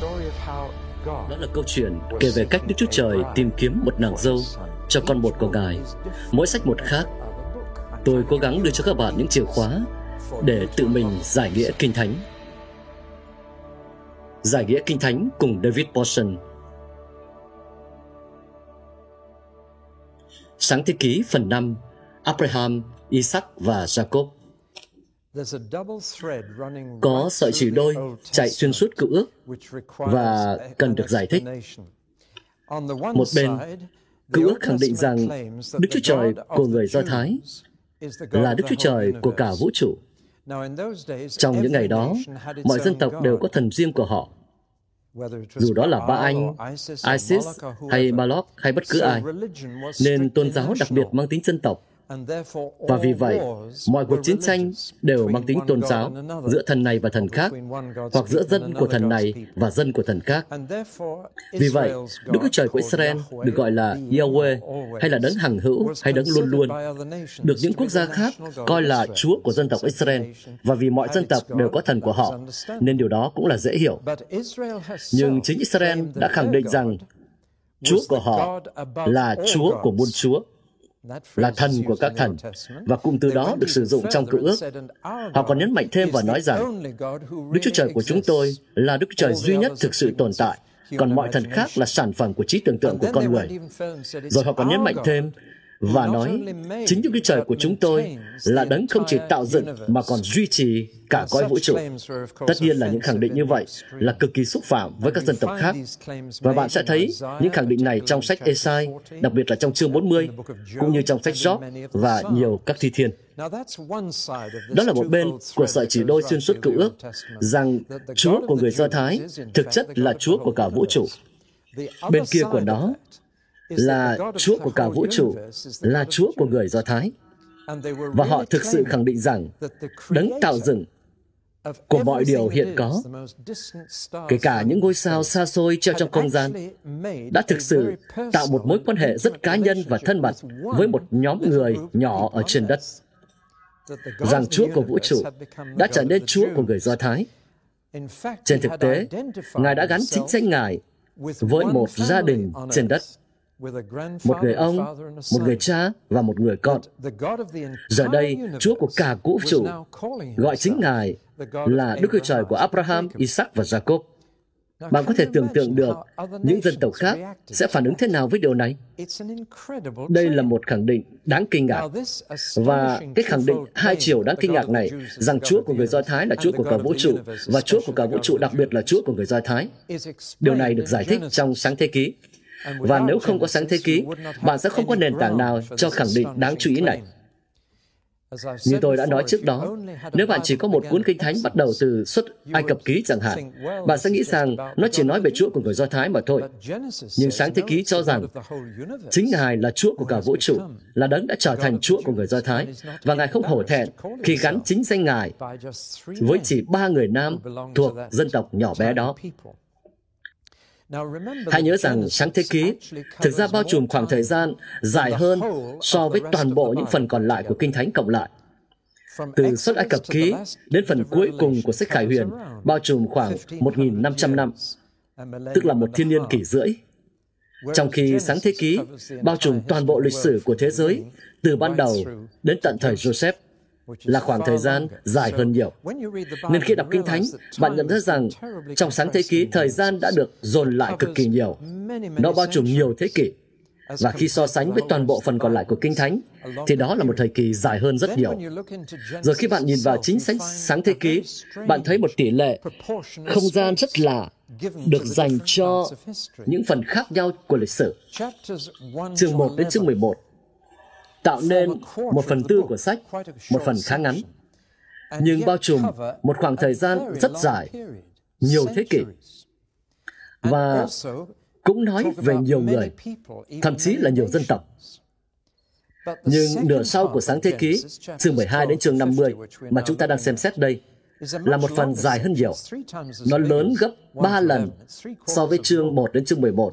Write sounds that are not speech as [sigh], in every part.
Đó là câu chuyện kể về cách Đức Chúa Trời tìm kiếm một nàng dâu cho con một của Ngài. Mỗi sách một khác. Tôi cố gắng đưa cho các bạn những chìa khóa để tự mình giải nghĩa Kinh Thánh. Giải nghĩa Kinh Thánh cùng David Porson. Sáng thế ký phần 5 Abraham, Isaac và Jacob có sợi chỉ đôi chạy xuyên suốt cựu ước và cần được giải thích. Một bên, cựu ước khẳng định rằng Đức Chúa Trời của người Do Thái là Đức Chúa Trời của cả vũ trụ. Trong những ngày đó, mọi dân tộc đều có thần riêng của họ. Dù đó là Ba Anh, Isis hay Moloch hay bất cứ ai, nên tôn giáo đặc biệt mang tính dân tộc và vì vậy, mọi cuộc chiến tranh đều mang tính tôn giáo giữa thần này và thần khác, hoặc giữa dân của thần này và dân của thần khác. Vì vậy, Đức Chúa Trời của Israel được gọi là Yahweh, hay là đấng hằng hữu, hay đấng luôn luôn, được những quốc gia khác coi là Chúa của dân tộc Israel, và vì mọi dân tộc đều có thần của họ, nên điều đó cũng là dễ hiểu. Nhưng chính Israel đã khẳng định rằng Chúa của họ là Chúa của muôn Chúa, là thần của các thần, và cụm từ đó được sử dụng trong cựu ước. Họ còn nhấn mạnh thêm và nói rằng, Đức Chúa Trời của chúng tôi là Đức Chúa Trời duy nhất thực sự tồn tại, còn mọi thần khác là sản phẩm của trí tưởng tượng của con người. Rồi họ còn nhấn mạnh thêm và nói chính Đức Chúa Trời của chúng tôi là đấng không chỉ tạo dựng mà còn duy trì cả cõi vũ trụ. Tất nhiên là những khẳng định như vậy là cực kỳ xúc phạm với các dân tộc khác. Và bạn sẽ thấy những khẳng định này trong sách Esai, đặc biệt là trong chương 40, cũng như trong sách Job và nhiều các thi thiên. Đó là một bên của sợi chỉ đôi xuyên suốt cựu ước, rằng Chúa của người Do Thái thực chất là Chúa của cả vũ trụ. Bên kia của nó là Chúa của cả vũ trụ, là Chúa của người Do Thái. Và họ thực sự khẳng định rằng đấng tạo dựng của mọi điều hiện có, kể cả những ngôi sao xa xôi treo trong không gian, đã thực sự tạo một mối quan hệ rất cá nhân và thân mật với một nhóm người nhỏ ở trên đất. Rằng Chúa của vũ trụ đã trở nên Chúa của người Do Thái. Trên thực tế, Ngài đã gắn chính danh Ngài với một gia đình trên đất một người ông, một người cha và một người con. Giờ đây, Chúa của cả vũ trụ gọi chính Ngài là Đức Chúa Trời của Abraham, Isaac và Jacob. Bạn có thể tưởng tượng được những dân tộc khác sẽ phản ứng thế nào với điều này. Đây là một khẳng định đáng kinh ngạc. Và cái khẳng định hai chiều đáng kinh ngạc này rằng Chúa của người Do Thái là Chúa của cả vũ trụ và Chúa của cả vũ trụ đặc biệt là Chúa của người Do Thái. Điều này được giải thích trong sáng thế ký. Và nếu không có sáng thế ký, bạn sẽ không có nền tảng nào cho khẳng định đáng chú ý này. Như tôi đã nói trước đó, nếu bạn chỉ có một cuốn kinh thánh bắt đầu từ xuất Ai Cập ký chẳng hạn, bạn sẽ nghĩ rằng nó chỉ nói về Chúa của người Do Thái mà thôi. Nhưng sáng thế ký cho rằng chính Ngài là Chúa của cả vũ trụ, là đấng đã trở thành Chúa của người Do Thái, và Ngài không hổ thẹn khi gắn chính danh Ngài với chỉ ba người nam thuộc dân tộc nhỏ bé đó. Hãy nhớ rằng sáng thế ký thực ra bao trùm khoảng thời gian dài hơn so với toàn bộ những phần còn lại của Kinh Thánh cộng lại. Từ xuất Ai Cập ký đến phần cuối cùng của sách Khải Huyền bao trùm khoảng 1.500 năm, tức là một thiên niên kỷ rưỡi. Trong khi sáng thế ký bao trùm toàn bộ lịch sử của thế giới từ ban đầu đến tận thời Joseph là khoảng thời gian dài hơn nhiều. Nên khi đọc Kinh Thánh, bạn nhận ra rằng trong sáng thế ký, thời gian đã được dồn lại cực kỳ nhiều. Nó bao trùm nhiều thế kỷ. Và khi so sánh với toàn bộ phần còn lại của Kinh Thánh, thì đó là một thời kỳ dài hơn rất nhiều. Rồi khi bạn nhìn vào chính sách sáng thế ký, bạn thấy một tỷ lệ không gian rất lạ được dành cho những phần khác nhau của lịch sử. Chương 1 đến chương 11 tạo nên một phần tư của sách, một phần khá ngắn, nhưng bao trùm một khoảng thời gian rất dài, nhiều thế kỷ, và cũng nói về nhiều người, thậm chí là nhiều dân tộc. Nhưng nửa sau của sáng thế ký, chương 12 đến chương 50 mà chúng ta đang xem xét đây, là một phần dài hơn nhiều. Nó lớn gấp 3 lần so với chương 1 đến chương 11.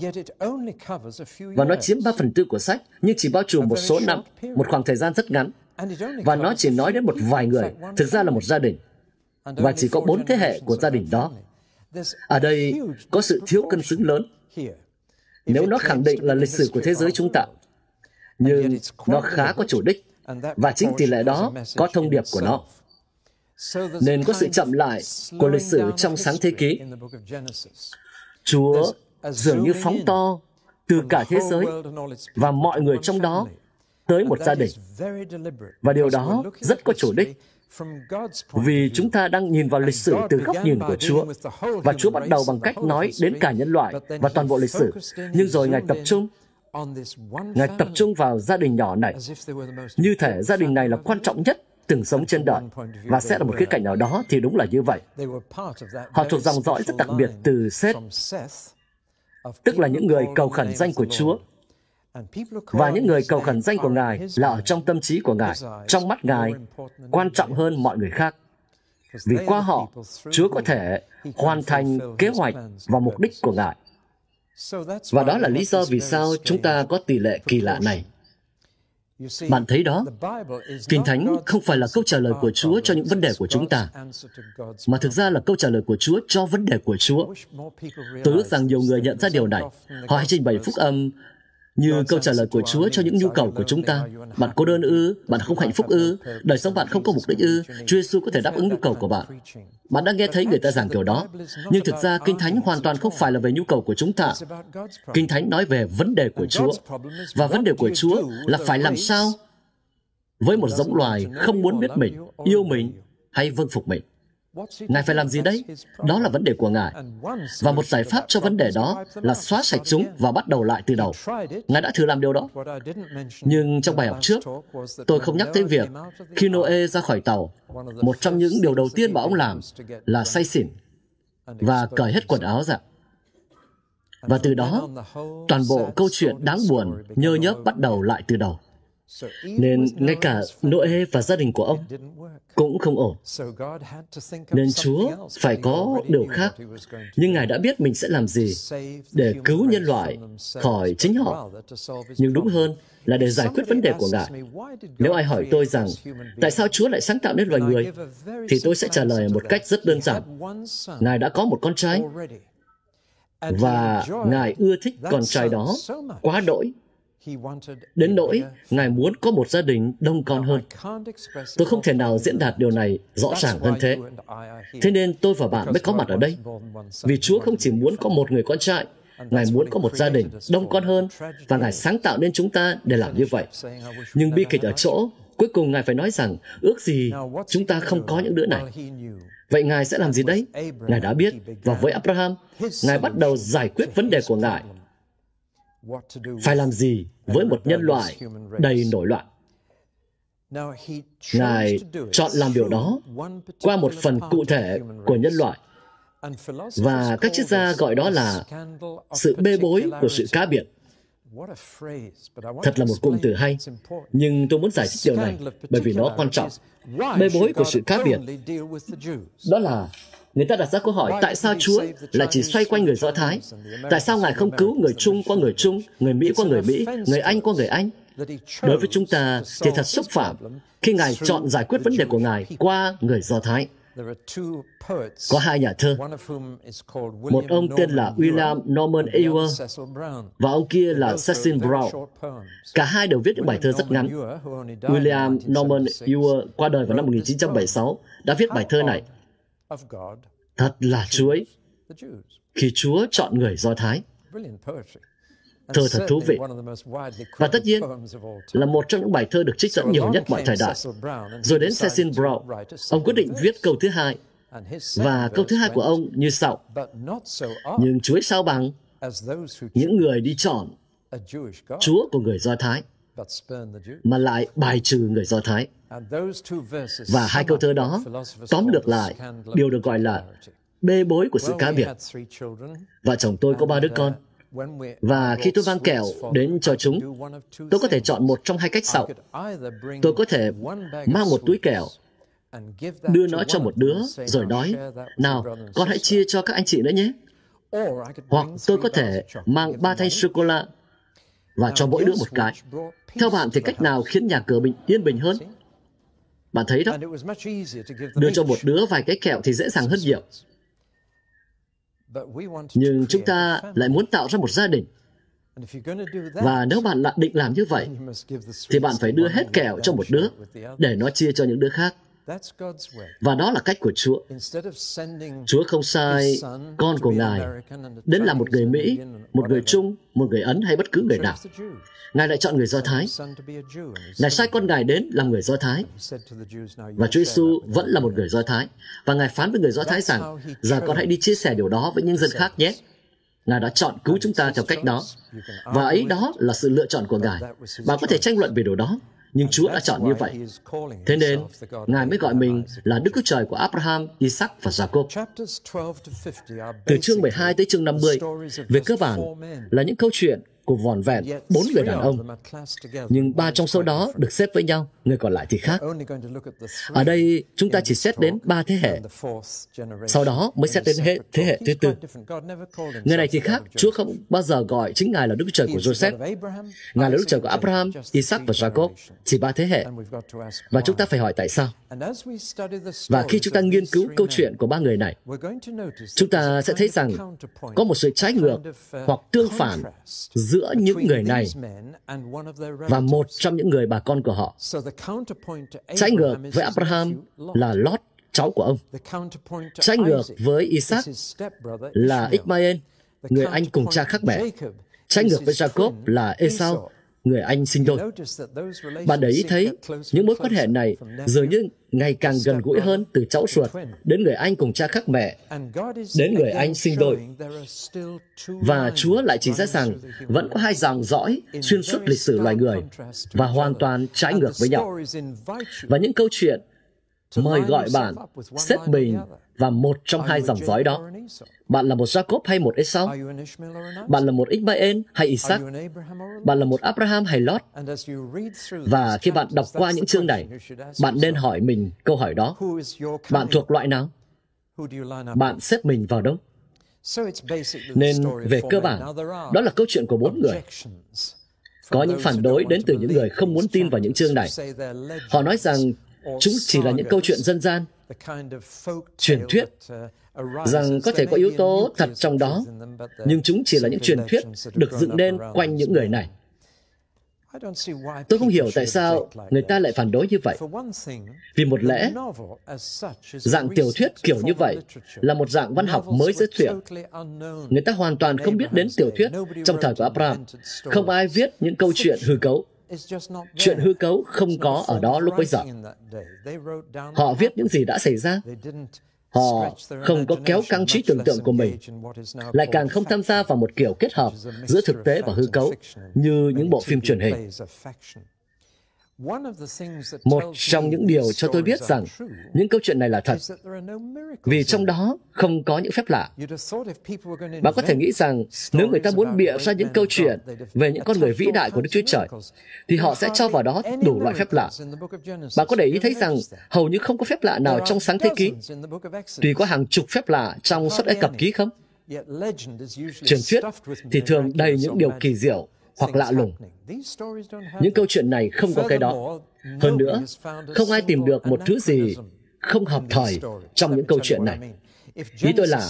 Và nó chiếm 3 phần tư của sách, nhưng chỉ bao trùm một số năm, một khoảng thời gian rất ngắn. Và nó chỉ nói đến một vài người, thực ra là một gia đình. Và chỉ có bốn thế hệ của gia đình đó. Ở đây có sự thiếu cân xứng lớn. Nếu nó khẳng định là lịch sử của thế giới chúng ta, nhưng nó khá có chủ đích, và chính tỷ lệ đó có thông điệp của nó. Nên có sự chậm lại của lịch sử trong sáng thế ký. Chúa dường như phóng to từ cả thế giới và mọi người trong đó tới một gia đình. Và điều đó rất có chủ đích vì chúng ta đang nhìn vào lịch sử từ góc nhìn của Chúa. Và Chúa bắt đầu bằng cách nói đến cả nhân loại và toàn bộ lịch sử. Nhưng rồi Ngài tập trung Ngài tập trung vào gia đình nhỏ này, như thể gia đình này là quan trọng nhất từng sống trên đời. Và sẽ là một khía cạnh nào đó thì đúng là như vậy. Họ thuộc dòng dõi rất đặc biệt từ Seth, tức là những người cầu khẩn danh của Chúa. Và những người cầu khẩn danh của Ngài là ở trong tâm trí của Ngài, trong mắt Ngài, quan trọng hơn mọi người khác. Vì qua họ, Chúa có thể hoàn thành kế hoạch và mục đích của Ngài. Và đó là lý do vì sao chúng ta có tỷ lệ kỳ lạ này. Bạn thấy đó, Kinh Thánh không phải là câu trả lời của Chúa cho những vấn đề của chúng ta, mà thực ra là câu trả lời của Chúa cho vấn đề của Chúa. Tôi ước rằng nhiều người nhận ra điều này. Họ hãy trình bày phúc âm như câu trả lời của Chúa cho những nhu cầu của chúng ta. Bạn cô đơn ư? Bạn không hạnh phúc ư? Đời sống bạn không có mục đích ư? Chúa Giêsu có thể đáp ứng nhu cầu của bạn. Bạn đã nghe thấy người ta giảng kiểu đó. Nhưng thực ra, Kinh Thánh hoàn toàn không phải là về nhu cầu của chúng ta. Kinh Thánh nói về vấn đề của Chúa. Và vấn đề của Chúa là phải làm sao với một giống loài không muốn biết mình, yêu mình hay vâng phục mình. Ngài phải làm gì đây? Đó là vấn đề của Ngài. Và một giải pháp cho vấn đề đó là xóa sạch chúng và bắt đầu lại từ đầu. Ngài đã thử làm điều đó. Nhưng trong bài học trước, tôi không nhắc tới việc khi Noe ra khỏi tàu, một trong những điều đầu tiên mà ông làm là say xỉn và cởi hết quần áo ra. Và từ đó, toàn bộ câu chuyện đáng buồn, nhơ nhớp bắt đầu lại từ đầu. Nên ngay cả Noe và gia đình của ông cũng không ổn. Nên Chúa phải có điều khác. Nhưng Ngài đã biết mình sẽ làm gì để cứu nhân loại khỏi chính họ. Nhưng đúng hơn là để giải quyết vấn đề của Ngài. Nếu ai hỏi tôi rằng, tại sao Chúa lại sáng tạo nên loài người, thì tôi sẽ trả lời một cách rất đơn giản. Ngài đã có một con trai, và Ngài ưa thích con trai đó quá đỗi Đến nỗi, Ngài muốn có một gia đình đông con hơn. Tôi không thể nào diễn đạt điều này rõ ràng hơn thế. Thế nên tôi và bạn mới có mặt ở đây. Vì Chúa không chỉ muốn có một người con trai, Ngài muốn có một gia đình đông con hơn và Ngài sáng tạo nên chúng ta để làm như vậy. Nhưng bi kịch ở chỗ, cuối cùng Ngài phải nói rằng ước gì chúng ta không có những đứa này. Vậy Ngài sẽ làm gì đấy? Ngài đã biết, và với Abraham, Ngài bắt đầu giải quyết vấn đề của Ngài phải làm gì với một nhân loại đầy nổi loạn. Ngài chọn làm điều đó qua một phần cụ thể của nhân loại. Và các triết gia gọi đó là sự bê bối của sự cá biệt. Thật là một cụm từ hay, nhưng tôi muốn giải thích điều này bởi vì nó quan trọng. Bê bối của sự cá biệt đó là Người ta đặt ra câu hỏi tại sao Chúa lại chỉ xoay quanh người Do Thái? Tại sao Ngài không cứu người Trung qua người Trung, người Mỹ qua người Mỹ, người Anh qua người Anh? Đối với chúng ta thì thật xúc phạm khi Ngài chọn giải quyết vấn đề của Ngài qua người Do Thái. Có hai nhà thơ. Một ông tên là William Norman Ewer và ông kia là Cecil Brown. Cả hai đều viết những bài thơ rất ngắn. William Norman Ewer qua đời vào năm 1976 đã viết bài thơ này Thật là chuối khi Chúa chọn người Do Thái. Thơ thật thú vị. Và tất nhiên là một trong những bài thơ được trích dẫn nhiều nhất mọi thời đại. Rồi đến Cecil Brown, ông quyết định viết câu thứ hai. Và câu thứ hai của ông như sau. Nhưng chuối sao bằng những người đi chọn Chúa của người Do Thái mà lại bài trừ người Do Thái. Và hai câu thơ đó tóm lược lại điều được gọi là bê bối của sự cá biệt. Vợ chồng tôi có ba đứa con. Và khi tôi mang kẹo đến cho chúng, tôi có thể chọn một trong hai cách sau. Tôi có thể mang một túi kẹo, đưa nó cho một đứa, rồi nói, nào, con hãy chia cho các anh chị nữa nhé. Hoặc tôi có thể mang ba thanh sô-cô-la và cho mỗi đứa một cái. Theo bạn thì cách nào khiến nhà cửa bình yên bình hơn? Bạn thấy đó, đưa cho một đứa vài cái kẹo thì dễ dàng hơn nhiều. Nhưng chúng ta lại muốn tạo ra một gia đình. Và nếu bạn định làm như vậy, thì bạn phải đưa hết kẹo cho một đứa để nó chia cho những đứa khác. Và đó là cách của Chúa. Chúa không sai con của Ngài đến là một người Mỹ, một người Trung, một người Ấn hay bất cứ người nào. Ngài lại chọn người Do Thái. Ngài sai con Ngài đến làm người Do Thái. Và Chúa Giêsu vẫn là một người Do Thái. Và Ngài phán với người Do Thái rằng, giờ con hãy đi chia sẻ điều đó với những dân khác nhé. Ngài đã chọn cứu chúng ta theo cách đó. Và ấy đó là sự lựa chọn của Ngài. Bạn có thể tranh luận về điều đó, nhưng Chúa đã chọn như vậy. Thế nên, Ngài mới gọi mình là Đức Chúa Trời của Abraham, Isaac và Jacob. Từ chương 12 tới chương 50, về cơ bản là những câu chuyện của vòn vẹn bốn người đàn ông. Nhưng ba trong số đó được xếp với nhau, người còn lại thì khác. Ở đây, chúng ta chỉ xét đến ba thế hệ. Sau đó mới xét đến hệ, thế hệ thứ tư. Người này thì khác, Chúa không bao giờ gọi chính Ngài là Đức Trời của Joseph. Ngài là Đức Trời của Abraham, Isaac và Jacob, chỉ ba thế hệ. Và chúng ta phải hỏi tại sao. Và khi chúng ta nghiên cứu câu chuyện của ba người này, chúng ta sẽ thấy rằng có một sự trái ngược hoặc tương phản giữa những người này và một trong những người bà con của họ. Trái ngược với Abraham là Lot, cháu của ông. Trái ngược với Isaac là Ismael, người anh cùng cha khác mẹ. Trái ngược với Jacob là Esau, người anh sinh đôi. Bạn để ý thấy những mối quan hệ này dường như ngày càng gần gũi hơn từ cháu ruột đến người anh cùng cha khác mẹ, đến người anh sinh đôi. Và Chúa lại chỉ ra rằng vẫn có hai dòng dõi xuyên suốt lịch sử loài người và hoàn toàn trái ngược với nhau. Và những câu chuyện mời gọi bạn xếp mình và một trong hai dòng dõi đó. Bạn là một Jacob hay một Esau? Bạn là một Ismael hay Isaac? Bạn là một Abraham hay Lot? Và khi bạn đọc qua những chương này, bạn nên hỏi mình câu hỏi đó. Bạn thuộc loại nào? Bạn xếp mình vào đâu? Nên về cơ bản, đó là câu chuyện của bốn người. Có những phản đối đến từ những người không muốn tin vào những chương này. Họ nói rằng chúng chỉ là những câu chuyện dân gian, truyền thuyết rằng có thể có yếu tố thật trong đó, nhưng chúng chỉ là những truyền thuyết được dựng nên quanh những người này. Tôi không hiểu tại sao người ta lại phản đối như vậy. Vì một lẽ, dạng tiểu thuyết kiểu như vậy là một dạng văn học mới giới thiệu. Người ta hoàn toàn không biết đến tiểu thuyết trong thời của Abraham. Không ai viết những câu chuyện hư cấu. Chuyện hư cấu không có ở đó lúc bấy giờ. Họ viết những gì đã xảy ra. Họ không có kéo căng trí tưởng tượng của mình, lại càng không tham gia vào một kiểu kết hợp giữa thực tế và hư cấu như những bộ phim truyền hình. Một trong những điều cho tôi biết rằng những câu chuyện này là thật, vì trong đó không có những phép lạ. Bạn có thể nghĩ rằng nếu người ta muốn bịa ra những câu chuyện về những con người vĩ đại của Đức Chúa Trời, thì họ sẽ cho vào đó đủ loại phép lạ. Bạn có để ý thấy rằng hầu như không có phép lạ nào trong sáng thế ký, tuy có hàng chục phép lạ trong xuất Ai Cập ký không? Truyền thuyết thì thường đầy những điều kỳ diệu hoặc lạ lùng. Những câu chuyện này không có cái đó. Hơn nữa, không ai tìm được một thứ gì không hợp thời trong những câu chuyện này. Ý tôi là,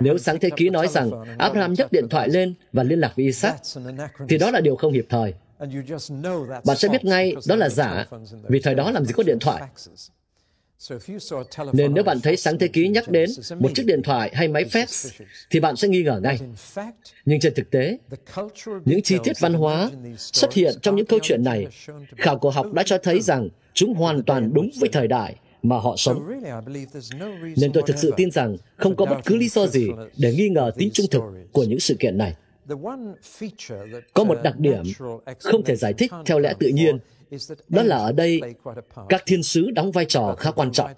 nếu sáng thế ký nói rằng Abraham nhấc điện thoại lên và liên lạc với Isaac, thì đó là điều không hiệp thời. Bạn sẽ biết ngay đó là giả, vì thời đó làm gì có điện thoại. Nên nếu bạn thấy sáng thế ký nhắc đến một chiếc điện thoại hay máy fax, thì bạn sẽ nghi ngờ ngay. Nhưng trên thực tế, những chi tiết văn hóa xuất hiện trong những câu chuyện này, khảo cổ học đã cho thấy rằng chúng hoàn toàn đúng với thời đại mà họ sống. Nên tôi thực sự tin rằng không có bất cứ lý do gì để nghi ngờ tính trung thực của những sự kiện này. Có một đặc điểm không thể giải thích theo lẽ tự nhiên đó là ở đây các thiên sứ đóng vai trò khá quan trọng,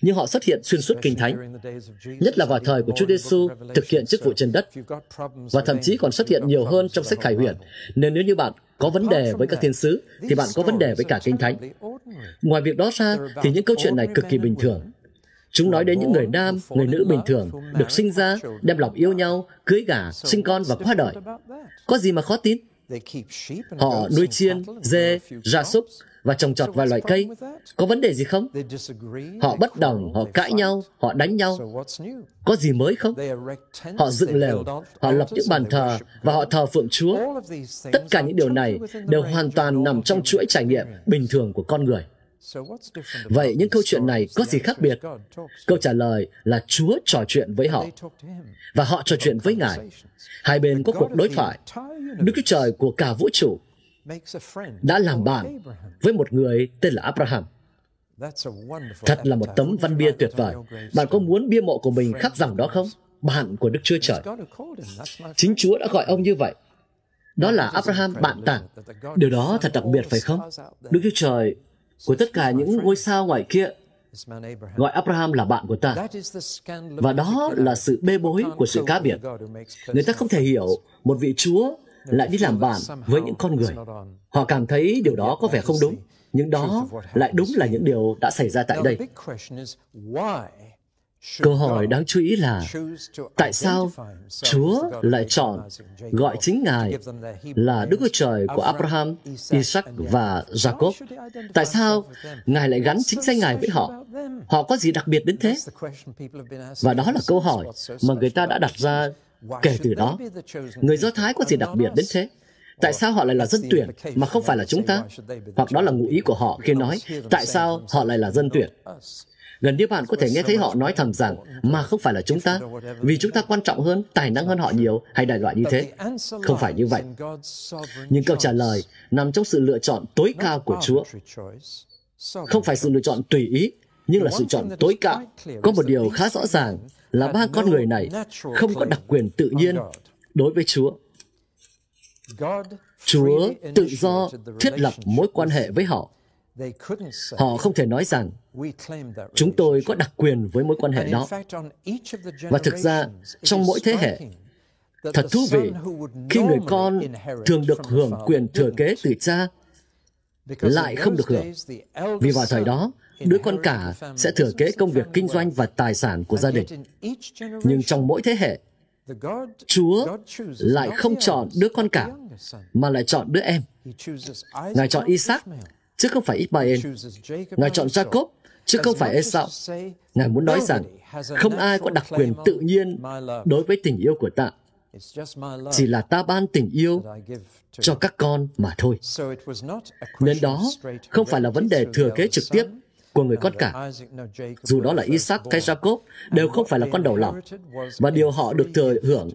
nhưng họ xuất hiện xuyên suốt kinh thánh, nhất là vào thời của Chúa Giêsu thực hiện chức vụ trên đất, và thậm chí còn xuất hiện nhiều hơn trong sách Khải Huyền. Nên nếu như bạn có vấn đề với các thiên sứ, thì bạn có vấn đề với cả kinh thánh. Ngoài việc đó ra, thì những câu chuyện này cực kỳ bình thường. Chúng nói đến những người nam, người nữ bình thường, được sinh ra, đem lòng yêu nhau, cưới gả, sinh con và qua đời. Có gì mà khó tin? Họ nuôi chiên, dê, gia súc và trồng trọt vài loại cây. Có vấn đề gì không? Họ bất đồng, họ cãi nhau, họ đánh nhau. Có gì mới không? Họ dựng lều, họ lập những bàn thờ và họ thờ phượng Chúa. Tất cả những điều này đều hoàn toàn nằm trong chuỗi trải nghiệm bình thường của con người. Vậy những câu chuyện này có gì khác biệt? Câu trả lời là Chúa trò chuyện với họ và họ trò chuyện với Ngài. Hai bên có cuộc đối thoại. Đức Chúa Trời của cả vũ trụ đã làm bạn với một người tên là Abraham. Thật là một tấm văn bia tuyệt vời. Bạn có muốn bia mộ của mình khắc rằng đó không? Bạn của Đức Chúa Trời. Chính Chúa đã gọi ông như vậy. Đó là Abraham bạn tản. Điều đó thật đặc biệt phải không? Đức Chúa Trời của tất cả những ngôi sao ngoài kia gọi Abraham là bạn của ta. Và đó là sự bê bối của sự cá biệt. Người ta không thể hiểu một vị Chúa lại đi làm bạn với những con người. Họ cảm thấy điều đó có vẻ không đúng, nhưng đó lại đúng là những điều đã xảy ra tại đây. Câu hỏi đáng chú ý là tại sao Chúa lại chọn gọi chính Ngài là Đức Chúa Trời của Abraham, Isaac và Jacob? Tại sao Ngài lại gắn chính danh Ngài với họ? Họ có gì đặc biệt đến thế? Và đó là câu hỏi mà người ta đã đặt ra kể từ đó. Người Do Thái có gì đặc biệt đến thế? Tại sao họ lại là dân tuyển mà không phải là chúng ta? Hoặc đó là ngụ ý của họ khi nói tại sao họ lại là dân tuyển? Gần như bạn có thể nghe thấy họ nói thầm rằng mà không phải là chúng ta, vì chúng ta quan trọng hơn, tài năng hơn họ nhiều, hay đại loại như thế. Không phải như vậy. Nhưng câu trả lời nằm trong sự lựa chọn tối cao của Chúa. Không phải sự lựa chọn tùy ý, nhưng là sự chọn tối cao. Có một điều khá rõ ràng là ba con người này không có đặc quyền tự nhiên đối với Chúa. Chúa tự do thiết lập mối quan hệ với họ Họ không thể nói rằng chúng tôi có đặc quyền với mối quan hệ đó. Và thực ra, trong mỗi thế hệ, thật thú vị khi người con thường được hưởng quyền thừa kế từ cha lại không được hưởng. Vì vào thời đó, đứa con cả sẽ thừa kế công việc kinh doanh và tài sản của gia đình. Nhưng trong mỗi thế hệ, Chúa lại không chọn đứa con cả, mà lại chọn đứa em. Ngài chọn Isaac chứ không phải Ismael. Ngài chọn Jacob, chứ không phải Esau. Ngài muốn nói rằng, không ai có đặc quyền tự nhiên đối với tình yêu của ta. Chỉ là ta ban tình yêu cho các con mà thôi. Nên đó không phải là vấn đề thừa kế trực tiếp của người con cả. Dù đó là Isaac hay Jacob, đều không phải là con đầu lòng. Và điều họ được thừa hưởng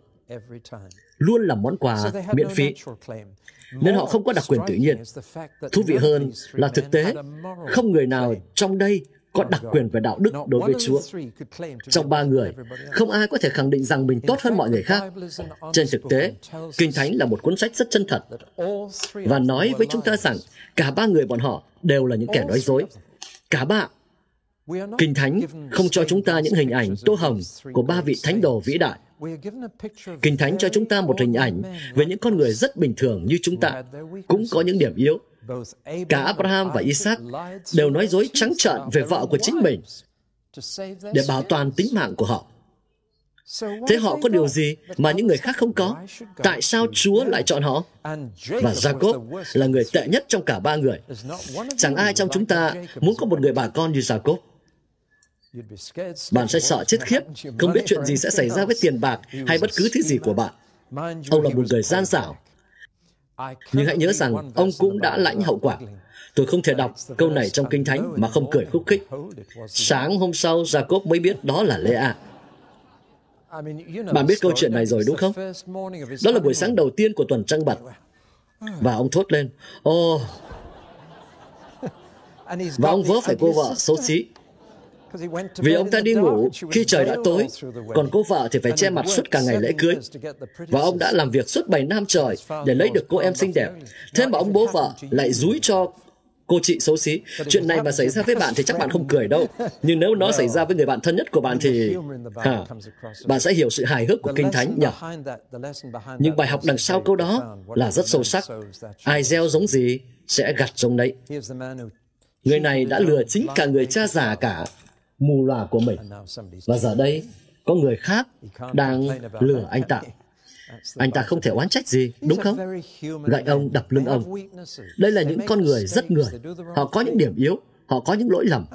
luôn là món quà miễn phí nên họ không có đặc quyền tự nhiên. Thú vị hơn là thực tế, không người nào trong đây có đặc quyền về đạo đức đối với Chúa. Trong ba người, không ai có thể khẳng định rằng mình tốt hơn mọi người khác. Trên thực tế, Kinh Thánh là một cuốn sách rất chân thật và nói với chúng ta rằng cả ba người bọn họ đều là những kẻ nói dối. Cả bạn, Kinh Thánh không cho chúng ta những hình ảnh tô hồng của ba vị thánh đồ vĩ đại. Kinh Thánh cho chúng ta một hình ảnh về những con người rất bình thường như chúng ta, cũng có những điểm yếu. Cả Abraham và Isaac đều nói dối trắng trợn về vợ của chính mình để bảo toàn tính mạng của họ. Thế họ có điều gì mà những người khác không có? Tại sao Chúa lại chọn họ? Và Jacob là người tệ nhất trong cả ba người. Chẳng ai trong chúng ta muốn có một người bà con như Jacob. Bạn sẽ sợ chết khiếp, không biết chuyện gì sẽ xảy ra với tiền bạc hay bất cứ thứ gì của bạn. Ông là một người gian xảo. Nhưng hãy nhớ rằng ông cũng đã lãnh hậu quả. Tôi không thể đọc câu này trong Kinh Thánh mà không cười khúc khích. Sáng hôm sau, Jacob mới biết đó là Lea. Bạn biết câu chuyện này rồi đúng không? Đó là buổi sáng đầu tiên của tuần trăng bật. Và ông thốt lên, ô... Oh. [laughs] Và ông vớ phải cô vợ xấu xí. [laughs] Vì ông ta đi ngủ khi trời đã tối, còn cô vợ thì phải che mặt suốt cả ngày lễ cưới. Và ông đã làm việc suốt 7 năm trời để lấy được cô em xinh đẹp. Thế mà ông bố vợ lại dúi cho cô chị xấu xí. Chuyện này mà xảy ra với bạn thì chắc bạn không cười đâu. Nhưng nếu nó xảy ra với người bạn thân nhất của bạn thì... À, bạn sẽ hiểu sự hài hước của Kinh Thánh nhỉ? Nhưng bài học đằng sau câu đó là rất sâu sắc. Ai gieo giống gì sẽ gặt giống đấy. Người này đã lừa chính cả người cha già cả mù lòa của mình. Và giờ đây, có người khác đang lừa anh ta. Anh ta không thể oán trách gì, đúng không? Gậy ông đập lưng ông. Đây là những con người rất người. Họ có những điểm yếu, họ có những lỗi lầm.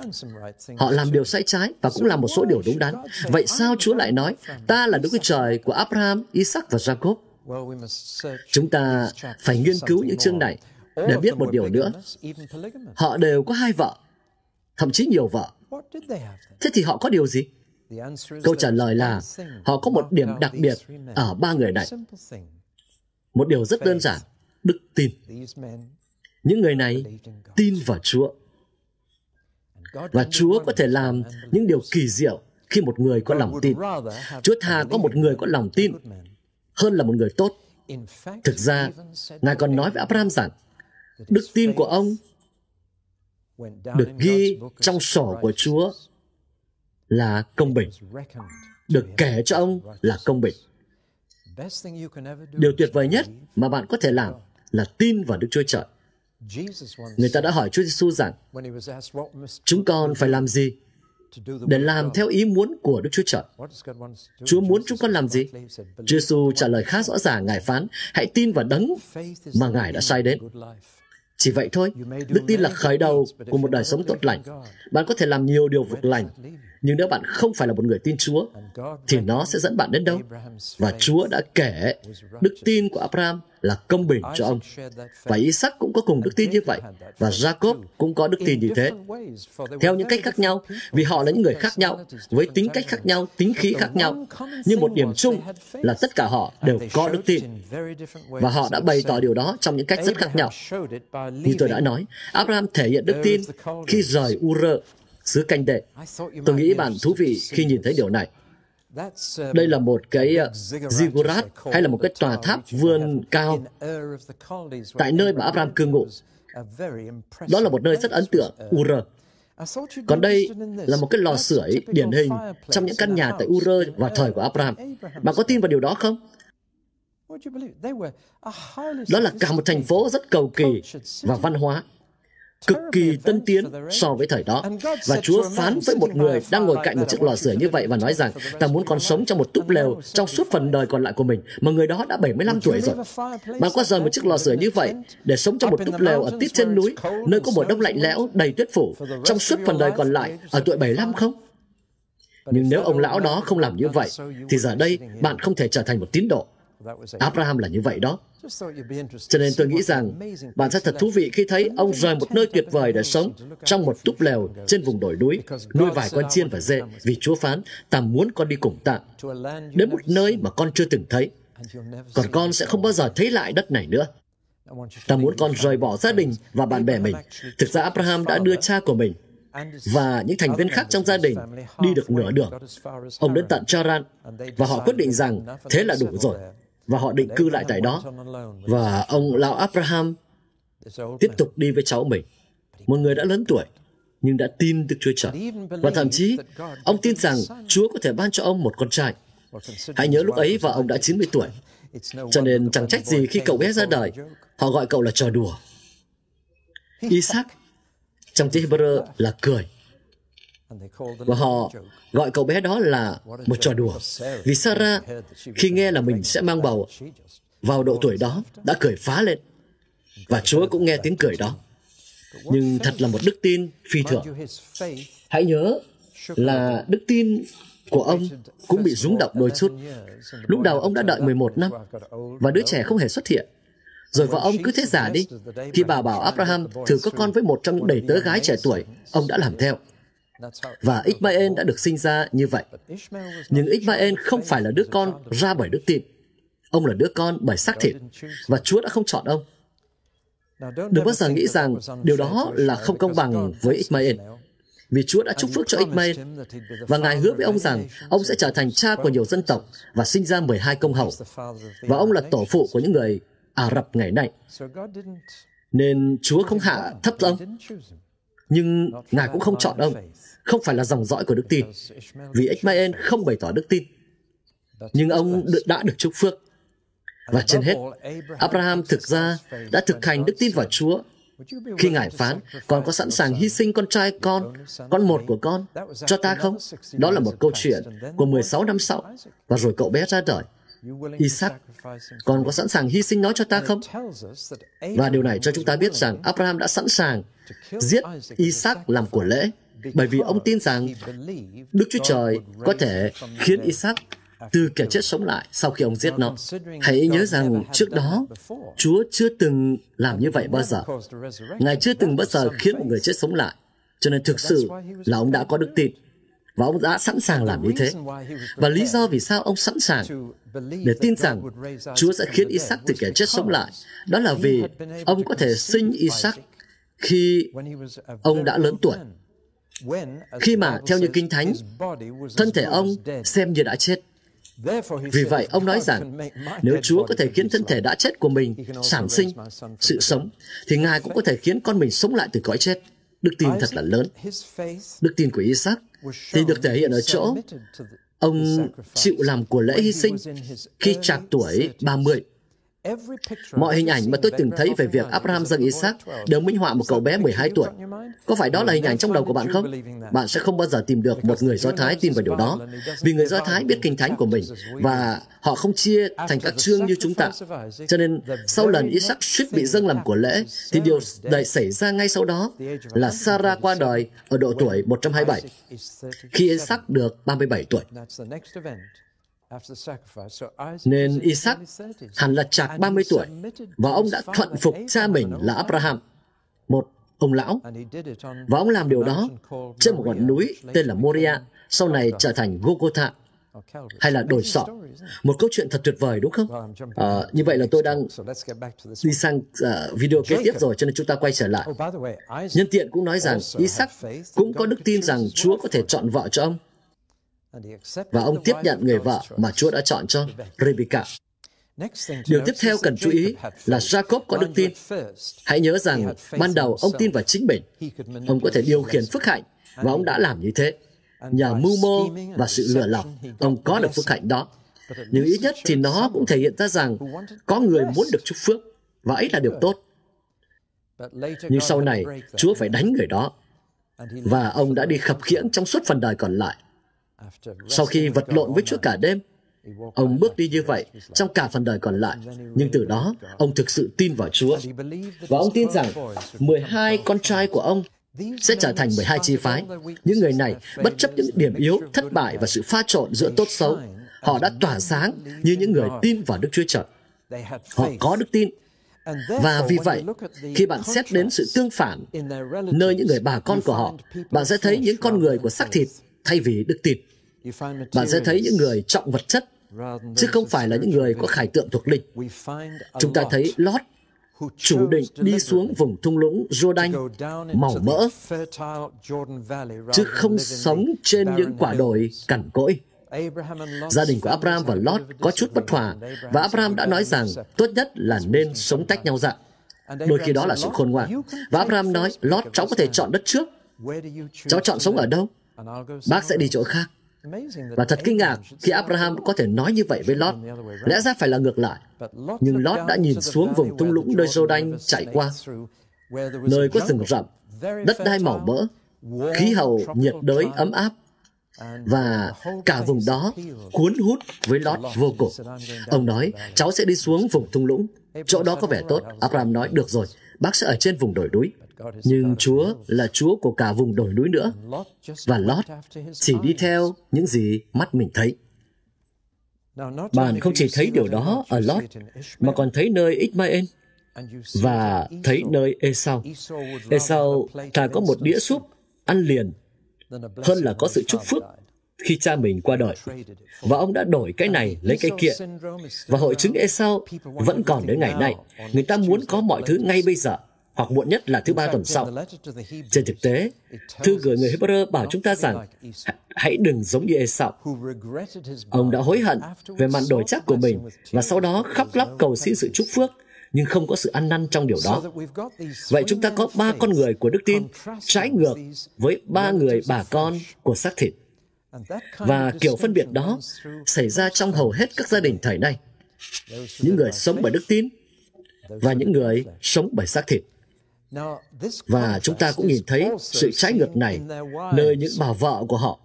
Họ làm điều sai trái và cũng làm một số điều đúng đắn. Vậy sao Chúa lại nói, ta là Đức Chúa Trời của Abraham, Isaac và Jacob? Chúng ta phải nghiên cứu những chương này để biết một điều nữa. Họ đều có hai vợ, thậm chí nhiều vợ. Thế thì họ có điều gì? Câu trả lời là họ có một điểm đặc biệt ở ba người này. Một điều rất đơn giản, đức tin. Những người này tin vào Chúa. Và Chúa có thể làm những điều kỳ diệu khi một người có lòng tin. Chúa thà có một người có lòng tin hơn là một người tốt. Thực ra, Ngài còn nói với Abraham rằng, đức tin của ông được ghi trong sổ của Chúa là công bình. Được kể cho ông là công bình. Điều tuyệt vời nhất mà bạn có thể làm là tin vào Đức Chúa Trời. Người ta đã hỏi Chúa Giêsu rằng, chúng con phải làm gì để làm theo ý muốn của Đức Chúa Trời. Chúa muốn chúng con làm gì? Chúa Giêsu trả lời khá rõ ràng, Ngài phán, hãy tin vào đấng mà Ngài đã sai đến. Chỉ vậy thôi, đức tin là khởi đầu của một đời sống tốt lành. Bạn có thể làm nhiều điều vực lành, nhưng nếu bạn không phải là một người tin Chúa, thì nó sẽ dẫn bạn đến đâu? Và Chúa đã kể đức tin của Abraham là công bình cho ông. Và Isaac cũng có cùng đức tin như vậy, và Jacob cũng có đức tin như thế. Theo những cách khác nhau, vì họ là những người khác nhau, với tính cách khác nhau, tính khí khác nhau. Nhưng một điểm chung là tất cả họ đều có đức tin. Và họ đã bày tỏ điều đó trong những cách rất khác nhau. Như tôi đã nói, Abraham thể hiện đức tin khi rời Ur xứ canh đệ. Tôi nghĩ bạn thú vị khi nhìn thấy điều này. Đây là một cái ờ, ziggurat hay là một cái tòa tháp vươn cao tại nơi mà Abraham cư ngụ. Đó là một nơi rất ấn tượng, Ur. Còn đây là một cái lò sưởi điển hình trong những căn nhà tại Ur vào thời của Abraham. Bạn có tin vào điều đó không? Đó là cả một thành phố rất cầu kỳ và văn hóa cực kỳ tân tiến so với thời đó. Và Chúa phán với một người đang ngồi cạnh một chiếc lò sưởi như vậy và nói rằng ta muốn con sống trong một túp lều trong suốt phần đời còn lại của mình, mà người đó đã 75 tuổi rồi. Bạn có rời một chiếc lò sưởi như vậy để sống trong một túp lều ở tít trên núi, nơi có mùa đông lạnh lẽo, đầy tuyết phủ, trong suốt phần đời còn lại ở tuổi 75 không? Nhưng nếu ông lão đó không làm như vậy, thì giờ đây bạn không thể trở thành một tín đồ. Abraham là như vậy đó. Cho nên tôi nghĩ rằng bạn sẽ thật thú vị khi thấy ông rời một nơi tuyệt vời để sống trong một túp lều trên vùng đồi núi, nuôi vài con chiên và dê, vì Chúa phán, ta muốn con đi cùng ta, đến một nơi mà con chưa từng thấy. Còn con sẽ không bao giờ thấy lại đất này nữa. Ta muốn con rời bỏ gia đình và bạn bè mình. Thực ra Abraham đã đưa cha của mình và những thành viên khác trong gia đình đi được nửa đường. Ông đến tận Charan và họ quyết định rằng thế là đủ rồi và họ định cư lại tại đó. Và ông lão Abraham tiếp tục đi với cháu mình, một người đã lớn tuổi, nhưng đã tin Đức Chúa Trời. Và thậm chí, ông tin rằng Chúa có thể ban cho ông một con trai. Hãy nhớ lúc ấy và ông đã 90 tuổi. Cho nên chẳng trách gì khi cậu bé ra đời, họ gọi cậu là trò đùa. Isaac trong tiếng Hebrew là cười. Và họ gọi cậu bé đó là một trò đùa. Vì Sarah, khi nghe là mình sẽ mang bầu vào độ tuổi đó, đã cười phá lên. Và Chúa cũng nghe tiếng cười đó. Nhưng thật là một đức tin phi thường. Hãy nhớ là đức tin của ông cũng bị rúng động đôi chút. Lúc đầu ông đã đợi 11 năm và đứa trẻ không hề xuất hiện. Rồi vợ ông cứ thế giả đi. Khi bà bảo Abraham thử có con với một trong những đầy tớ gái trẻ tuổi, ông đã làm theo. Và Ismael đã được sinh ra như vậy. Nhưng Ismael không phải là đứa con ra bởi đức tin. Ông là đứa con bởi xác thịt, và Chúa đã không chọn ông. Đừng bao giờ nghĩ rằng điều đó là không công bằng với Ismael. Vì Chúa đã chúc phước cho Ismael, và Ngài hứa với ông rằng ông sẽ trở thành cha của nhiều dân tộc và sinh ra 12 công hầu. Và ông là tổ phụ của những người Ả Rập ngày nay. Nên Chúa không hạ thấp ông, nhưng Ngài cũng không chọn ông không phải là dòng dõi của đức tin, vì Ishmael không bày tỏ đức tin. Nhưng ông đã được chúc phước. Và trên hết, Abraham thực ra đã thực hành đức tin vào Chúa khi Ngài phán, con có sẵn sàng hy sinh con trai con, con một của con, cho ta không? Đó là một câu chuyện của 16 năm sau, và rồi cậu bé ra đời. Isaac, con có sẵn sàng hy sinh nó cho ta không? Và điều này cho chúng ta biết rằng Abraham đã sẵn sàng giết Isaac làm của lễ, bởi vì ông tin rằng Đức Chúa Trời có thể khiến Isaac từ kẻ chết sống lại sau khi ông giết nó. Hãy nhớ rằng trước đó, Chúa chưa từng làm như vậy bao giờ. Ngài chưa từng bao giờ khiến một người chết sống lại. Cho nên thực sự là ông đã có đức tin. Và ông đã sẵn sàng làm như thế. Và lý do vì sao ông sẵn sàng để tin rằng Chúa sẽ khiến Isaac từ kẻ chết sống lại, đó là vì ông có thể sinh Isaac khi ông đã lớn tuổi. Khi mà, theo như Kinh Thánh, thân thể ông xem như đã chết. Vì vậy, ông nói rằng, nếu Chúa có thể khiến thân thể đã chết của mình sản sinh sự sống, thì Ngài cũng có thể khiến con mình sống lại từ cõi chết. Đức tin thật là lớn. Đức tin của Isaac thì được thể hiện ở chỗ ông chịu làm của lễ hy sinh khi trạc tuổi 30 Mọi hình ảnh mà tôi từng thấy về việc Abraham dâng Isaac đều minh họa một cậu bé 12 tuổi. Có phải đó là hình ảnh trong đầu của bạn không? Bạn sẽ không bao giờ tìm được một người Do Thái tin vào điều đó, vì người Do Thái biết kinh thánh của mình và họ không chia thành các chương như chúng ta. Cho nên, sau lần Isaac suýt bị dâng làm của lễ, thì điều đầy xảy ra ngay sau đó là Sarah qua đời ở độ tuổi 127, khi Isaac được 37 tuổi. Nên Isaac hẳn là chạc 30 tuổi và ông đã thuận phục cha mình là Abraham, một ông lão. Và ông làm điều đó trên một ngọn núi tên là Moria, sau này trở thành Golgotha. Hay là đồi sọ. Một câu chuyện thật tuyệt vời đúng không? À, như vậy là tôi đang đi sang uh, video kế tiếp rồi, cho nên chúng ta quay trở lại. Oh, Nhân tiện cũng nói rằng Isaac cũng có đức tin rằng Chúa có thể chọn vợ cho ông và ông tiếp nhận người vợ mà Chúa đã chọn cho, Rebecca. Điều tiếp theo cần chú ý là Jacob có đức tin. Hãy nhớ rằng ban đầu ông tin vào chính mình. Ông có thể điều khiển phước hạnh và ông đã làm như thế. Nhờ mưu mô và sự lừa lọc, ông có được phước hạnh đó. Nhưng ít nhất thì nó cũng thể hiện ra rằng có người muốn được chúc phước và ấy là điều tốt. Nhưng sau này, Chúa phải đánh người đó và ông đã đi khập khiễng trong suốt phần đời còn lại sau khi vật lộn với Chúa cả đêm, ông bước đi như vậy trong cả phần đời còn lại. Nhưng từ đó, ông thực sự tin vào Chúa. Và ông tin rằng 12 con trai của ông sẽ trở thành 12 chi phái. Những người này, bất chấp những điểm yếu, thất bại và sự pha trộn giữa tốt xấu, họ đã tỏa sáng như những người tin vào Đức Chúa Trời. Họ có đức tin. Và vì vậy, khi bạn xét đến sự tương phản nơi những người bà con của họ, bạn sẽ thấy những con người của xác thịt thay vì đức tin bạn sẽ thấy những người trọng vật chất chứ không phải là những người có khải tượng thuộc linh. Chúng ta thấy Lót chủ định đi xuống vùng thung lũng Jordan màu mỡ, chứ không sống trên những quả đồi cằn cỗi. Gia đình của Abraham và Lot có chút bất hòa, và Abraham đã nói rằng tốt nhất là nên sống tách nhau ra. Đôi khi đó là sự khôn ngoan. Và Abraham nói, Lot, cháu có thể chọn đất trước. Cháu chọn sống ở đâu? Bác sẽ đi chỗ khác. Và thật kinh ngạc khi Abraham có thể nói như vậy với Lot. Lẽ ra phải là ngược lại. Nhưng Lot đã nhìn xuống vùng thung lũng nơi Jordan chạy qua, nơi có rừng rậm, đất đai màu mỡ, khí hậu nhiệt đới ấm áp, và cả vùng đó cuốn hút với Lot vô cùng. Ông nói, cháu sẽ đi xuống vùng thung lũng. Chỗ đó có vẻ tốt. Abraham nói, được rồi, bác sẽ ở trên vùng đồi núi. Nhưng Chúa là Chúa của cả vùng đồi núi nữa. Và Lot chỉ đi theo những gì mắt mình thấy. Bạn không chỉ thấy điều đó ở Lot, mà còn thấy nơi Ismael và thấy nơi Esau. Esau thà có một đĩa súp ăn liền hơn là có sự chúc phước khi cha mình qua đời. Và ông đã đổi cái này lấy cái kia. Và hội chứng Esau vẫn còn đến ngày nay. Người ta muốn có mọi thứ ngay bây giờ hoặc muộn nhất là thứ ba tuần sau. Trên thực tế, thư gửi người Hebrew bảo chúng ta rằng hãy đừng giống như Esau. Ông đã hối hận về màn đổi chắc của mình và sau đó khóc lóc cầu xin sự chúc phước nhưng không có sự ăn năn trong điều đó. Vậy chúng ta có ba con người của đức tin trái ngược với ba người bà con của xác thịt. Và kiểu phân biệt đó xảy ra trong hầu hết các gia đình thời nay. Những người sống bởi đức tin và những người sống bởi xác thịt. Và chúng ta cũng nhìn thấy sự trái ngược này nơi những bà vợ của họ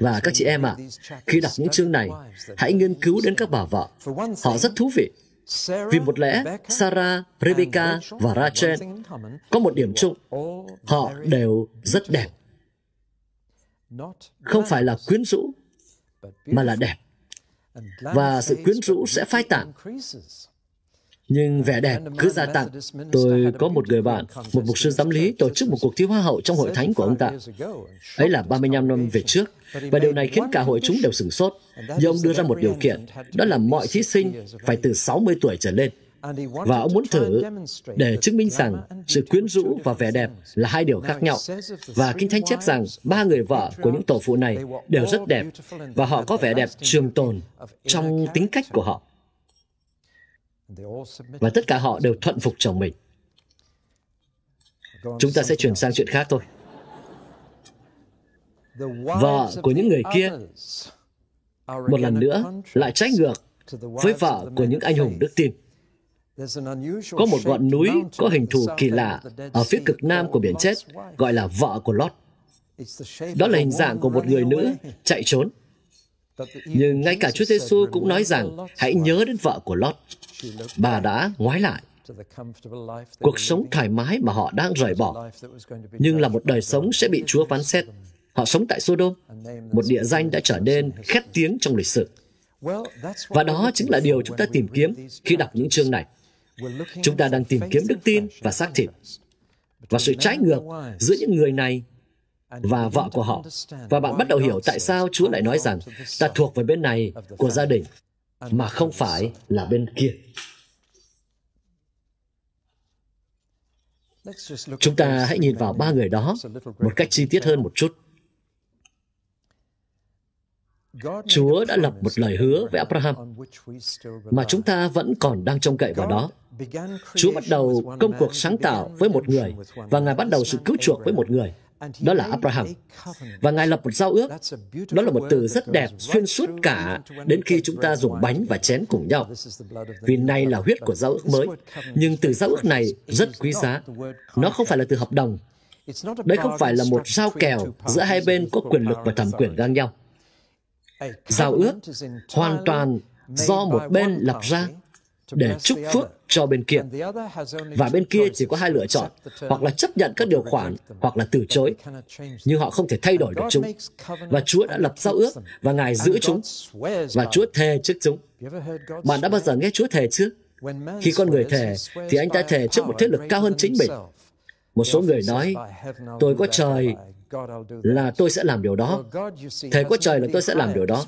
Và các chị em ạ, à, khi đọc những chương này, hãy nghiên cứu đến các bà vợ. Họ rất thú vị. Vì một lẽ, Sarah, Rebecca và Rachel có một điểm chung. Họ đều rất đẹp. Không phải là quyến rũ, mà là đẹp. Và sự quyến rũ sẽ phai tàn nhưng vẻ đẹp cứ gia tăng. Tôi có một người bạn, một mục sư giám lý tổ chức một cuộc thi hoa hậu trong hội thánh của ông ta. Ấy là 35 năm về trước, và điều này khiến cả hội chúng đều sửng sốt. Nhưng ông đưa ra một điều kiện, đó là mọi thí sinh phải từ 60 tuổi trở lên. Và ông muốn thử để chứng minh rằng sự quyến rũ và vẻ đẹp là hai điều khác nhau. Và Kinh Thánh chép rằng ba người vợ của những tổ phụ này đều rất đẹp và họ có vẻ đẹp trường tồn trong tính cách của họ và tất cả họ đều thuận phục chồng mình. Chúng ta sẽ chuyển sang chuyện khác thôi. Vợ của những người kia một lần nữa lại trái ngược với vợ của những anh hùng đức tin. Có một ngọn núi có hình thù kỳ lạ ở phía cực nam của biển chết, gọi là vợ của Lot. Đó là hình dạng của một người nữ chạy trốn. Nhưng ngay cả Chúa Giêsu cũng nói rằng hãy nhớ đến vợ của Lot bà đã ngoái lại cuộc sống thoải mái mà họ đang rời bỏ, nhưng là một đời sống sẽ bị Chúa phán xét. Họ sống tại Sodom, một địa danh đã trở nên khét tiếng trong lịch sử. Và đó chính là điều chúng ta tìm kiếm khi đọc những chương này. Chúng ta đang tìm kiếm đức tin và xác thịt, và sự trái ngược giữa những người này và vợ của họ. Và bạn bắt đầu hiểu tại sao Chúa lại nói rằng ta thuộc về bên này của gia đình mà không phải là bên kia. Chúng ta hãy nhìn vào ba người đó một cách chi tiết hơn một chút. Chúa đã lập một lời hứa với Abraham mà chúng ta vẫn còn đang trông cậy vào đó. Chúa bắt đầu công cuộc sáng tạo với một người và Ngài bắt đầu sự cứu chuộc với một người đó là Abraham. Và Ngài lập một giao ước. Đó là một từ rất đẹp, xuyên suốt cả đến khi chúng ta dùng bánh và chén cùng nhau. Vì này là huyết của giao ước mới. Nhưng từ giao ước này rất quý giá. Nó không phải là từ hợp đồng. Đây không phải là một giao kèo giữa hai bên có quyền lực và thẩm quyền ngang nhau. Giao ước hoàn toàn do một bên lập ra để chúc phước cho bên kia. Và bên kia chỉ có hai lựa chọn, hoặc là chấp nhận các điều khoản, hoặc là từ chối. Nhưng họ không thể thay đổi được chúng. Và Chúa đã lập giao ước, và Ngài giữ chúng. Và Chúa thề trước chúng. Bạn đã bao giờ nghe Chúa thề chưa? Khi con người thề, thì anh ta thề trước một thế lực cao hơn chính mình. Một số người nói, tôi có trời là tôi sẽ làm điều đó. Thầy có trời là tôi sẽ làm điều đó.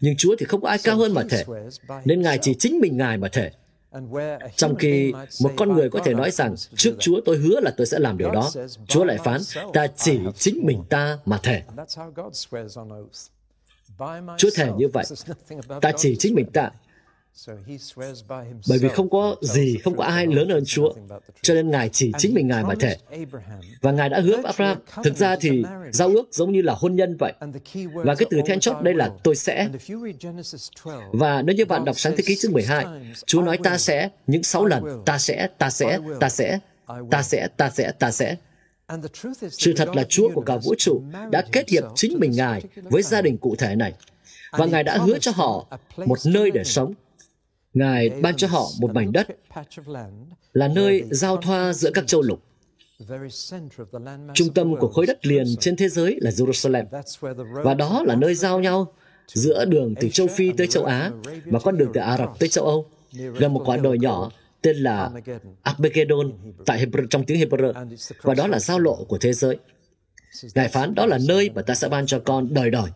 Nhưng Chúa thì không có ai cao hơn mà thể. Nên Ngài chỉ chính mình Ngài mà thể. Trong khi một con người có thể nói rằng, trước Chúa tôi hứa là tôi sẽ làm điều đó, Chúa lại phán, ta chỉ chính mình ta mà thể. Chúa thề như vậy, ta chỉ chính mình ta, bởi vì không có gì, không có ai lớn hơn Chúa, cho nên Ngài chỉ chính mình Ngài mà thể. Và Ngài đã hứa với Abraham, thực ra thì giao ước giống như là hôn nhân vậy. Và cái từ then chốt đây là tôi sẽ. Và nếu như bạn đọc sáng thế ký chương 12, Chúa nói ta sẽ những sáu lần, ta sẽ, ta sẽ, ta sẽ, ta sẽ, ta sẽ, ta sẽ. Sự thật là Chúa của cả vũ trụ đã kết hiệp chính mình Ngài với gia đình cụ thể này. Và Ngài đã hứa cho họ một nơi để sống, Ngài ban cho họ một mảnh đất là nơi giao thoa giữa các châu lục. Trung tâm của khối đất liền trên thế giới là Jerusalem. Và đó là nơi giao nhau giữa đường từ châu Phi tới châu Á và con đường từ Ả Rập tới châu Âu, gần một quả đồi nhỏ tên là Armageddon tại Hebrew, trong tiếng Hebrew, và đó là giao lộ của thế giới. Ngài phán đó là nơi mà ta sẽ ban cho con đời đời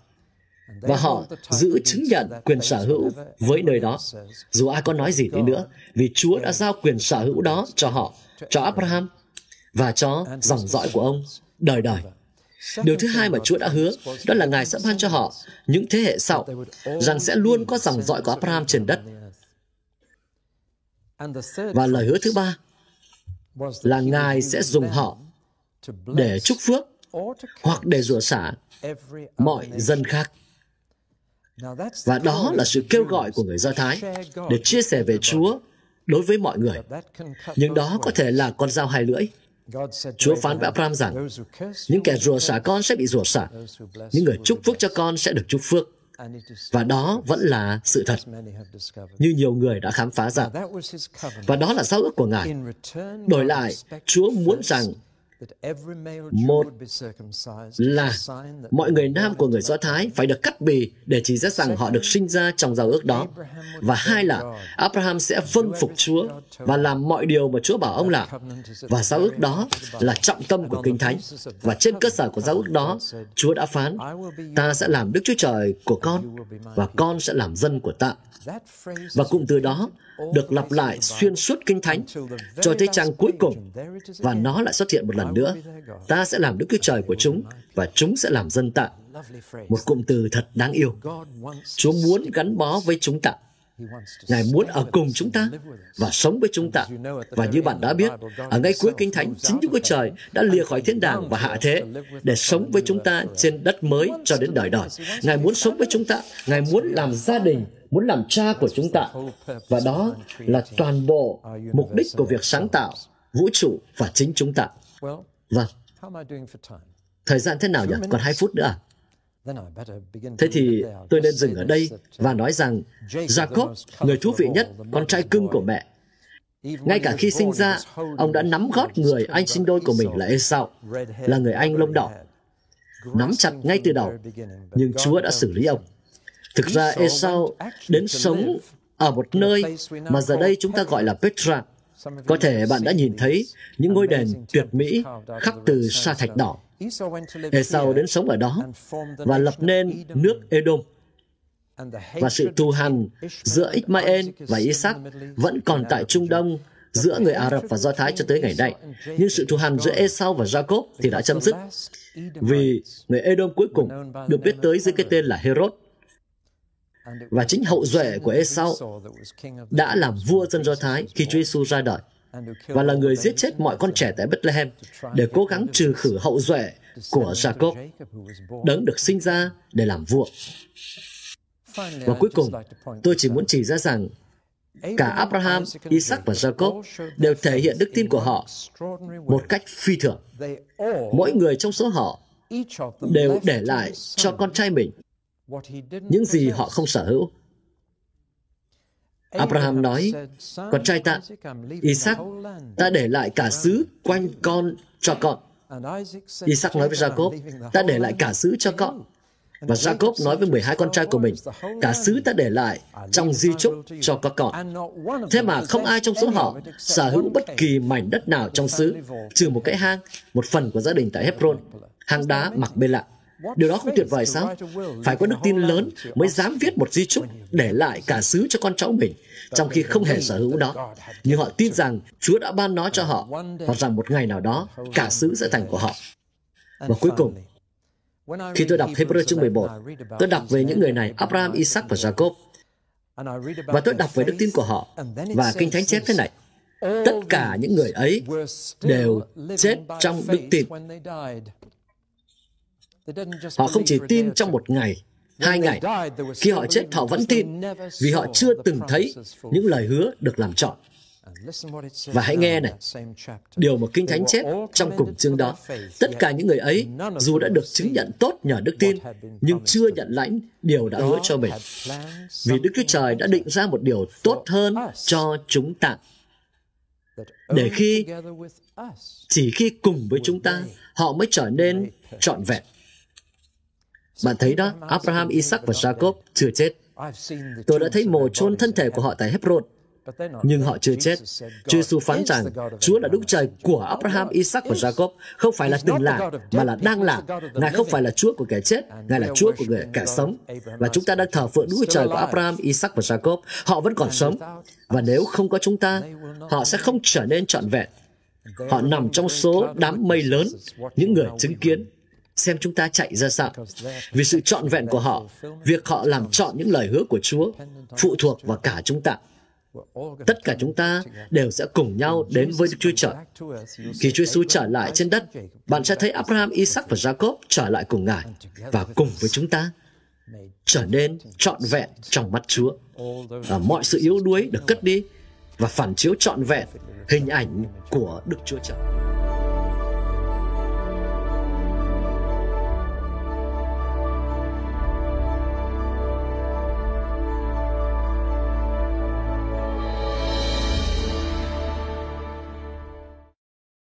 và họ giữ chứng nhận quyền sở hữu với nơi đó, dù ai có nói gì đi nữa, vì Chúa đã giao quyền sở hữu đó cho họ, cho Abraham và cho dòng dõi của ông đời đời. Điều thứ hai mà Chúa đã hứa, đó là Ngài sẽ ban cho họ những thế hệ sau, rằng sẽ luôn có dòng dõi của Abraham trên đất. Và lời hứa thứ ba là Ngài sẽ dùng họ để chúc phước hoặc để rửa xả mọi dân khác. Và đó là sự kêu gọi của người Do Thái để chia sẻ về Chúa đối với mọi người. Nhưng đó có thể là con dao hai lưỡi. Chúa phán với Abraham rằng, những kẻ rủa xả con sẽ bị rủa xả, những người chúc phước cho con sẽ được chúc phước. Và đó vẫn là sự thật, như nhiều người đã khám phá ra. Và đó là giao ước của Ngài. Đổi lại, Chúa muốn rằng một là mọi người nam của người Do Thái phải được cắt bì để chỉ ra rằng họ được sinh ra trong giao ước đó. Và hai là Abraham sẽ vâng phục Chúa và làm mọi điều mà Chúa bảo ông làm. Và giao ước đó là trọng tâm của Kinh Thánh. Và trên cơ sở của giao ước đó, Chúa đã phán, ta sẽ làm Đức Chúa Trời của con và con sẽ làm dân của ta. Và cụm từ đó được lặp lại xuyên suốt Kinh Thánh cho tới trang cuối cùng và nó lại xuất hiện một lần nữa. Ta sẽ làm Đức Chúa Trời của chúng và chúng sẽ làm dân ta. Một cụm từ thật đáng yêu. Chúa muốn gắn bó với chúng ta. Ngài muốn ở cùng chúng ta và sống với chúng ta. Và như bạn đã biết, ở ngay cuối Kinh Thánh, chính Đức Chúa Trời đã lìa khỏi thiên đàng và hạ thế để sống với chúng ta trên đất mới cho đến đời đời. Ngài muốn sống với chúng ta, Ngài muốn làm gia đình muốn làm cha của chúng ta. Và đó là toàn bộ mục đích của việc sáng tạo, vũ trụ và chính chúng ta. Vâng. Thời gian thế nào nhỉ? Còn hai phút nữa à? Thế thì tôi nên dừng ở đây và nói rằng Jacob, người thú vị nhất, con trai cưng của mẹ, ngay cả khi sinh ra, ông đã nắm gót người anh sinh đôi của mình là Esau, là người anh lông đỏ. Nắm chặt ngay từ đầu, nhưng Chúa đã xử lý ông. Thực ra Esau đến sống ở một nơi mà giờ đây chúng ta gọi là Petra. Có thể bạn đã nhìn thấy những ngôi đền tuyệt mỹ khắc từ sa thạch đỏ. Esau đến sống ở đó và lập nên nước Edom. Và sự thù hằn giữa Ismael và Isaac vẫn còn tại Trung Đông giữa người Ả Rập và Do Thái cho tới ngày nay. Nhưng sự thù hằn giữa Esau và Jacob thì đã chấm dứt. Vì người Edom cuối cùng được biết tới dưới cái tên là Herod và chính hậu duệ của Esau đã làm vua dân Do Thái khi Chúa Giêsu ra đời và là người giết chết mọi con trẻ tại Bethlehem để cố gắng trừ khử hậu duệ của Jacob, đấng được sinh ra để làm vua. Và cuối cùng, tôi chỉ muốn chỉ ra rằng cả Abraham, Isaac và Jacob đều thể hiện đức tin của họ một cách phi thường. Mỗi người trong số họ đều để lại cho con trai mình những gì họ không sở hữu. Abraham nói, con trai ta, Isaac, ta để lại cả xứ quanh con cho con. Isaac nói với Jacob, ta để lại cả xứ cho con. Và Jacob nói với 12 con trai của mình, cả xứ ta để lại trong di chúc cho các con. Thế mà không ai trong số họ sở hữu bất kỳ mảnh đất nào trong xứ, trừ một cái hang, một phần của gia đình tại Hebron, hang đá mặc bên lạ. Điều đó không tuyệt vời sao? Phải có đức tin lớn mới dám viết một di chúc để lại cả xứ cho con cháu mình, trong khi không hề sở hữu đó. Nhưng họ tin rằng Chúa đã ban nó cho họ, và rằng một ngày nào đó, cả xứ sẽ thành của họ. Và cuối cùng, khi tôi đọc Hebrew chương 11, tôi đọc về những người này, Abraham, Isaac và Jacob. Và tôi đọc về đức tin của họ. Và Kinh Thánh chép thế này. Tất cả những người ấy đều chết trong đức tin. Họ không chỉ tin trong một ngày, hai ngày. Khi họ chết, họ vẫn tin vì họ chưa từng thấy những lời hứa được làm trọn. Và hãy nghe này, điều mà Kinh Thánh chép trong cùng chương đó. Tất cả những người ấy, dù đã được chứng nhận tốt nhờ đức tin, nhưng chưa nhận lãnh điều đã hứa cho mình. Vì Đức Chúa Trời đã định ra một điều tốt hơn cho chúng ta. Để khi, chỉ khi cùng với chúng ta, họ mới trở nên trọn vẹn. Bạn thấy đó, Abraham, Isaac và Jacob chưa chết. Tôi đã thấy mồ chôn thân thể của họ tại Hebron, nhưng họ chưa chết. Chúa Giêsu phán rằng Chúa là Đức Trời của Abraham, Isaac và Jacob, không phải là từng là, mà là đang là. Ngài không phải là Chúa của kẻ chết, Ngài là Chúa của người kẻ sống. Và chúng ta đang thờ phượng Đức Trời của Abraham, Isaac và Jacob. Họ vẫn còn sống. Và nếu không có chúng ta, họ sẽ không trở nên trọn vẹn. Họ nằm trong số đám mây lớn, những người chứng kiến xem chúng ta chạy ra sao. Vì sự trọn vẹn của họ, việc họ làm chọn những lời hứa của Chúa phụ thuộc vào cả chúng ta. Tất cả chúng ta đều sẽ cùng nhau đến với Đức Chúa Trời. Khi Chúa Giêsu trở lại trên đất, bạn sẽ thấy Abraham, Isaac và Jacob trở lại cùng Ngài và cùng với chúng ta trở nên trọn vẹn trong mắt Chúa. À, mọi sự yếu đuối được cất đi và phản chiếu trọn vẹn hình ảnh của Đức Chúa Trời.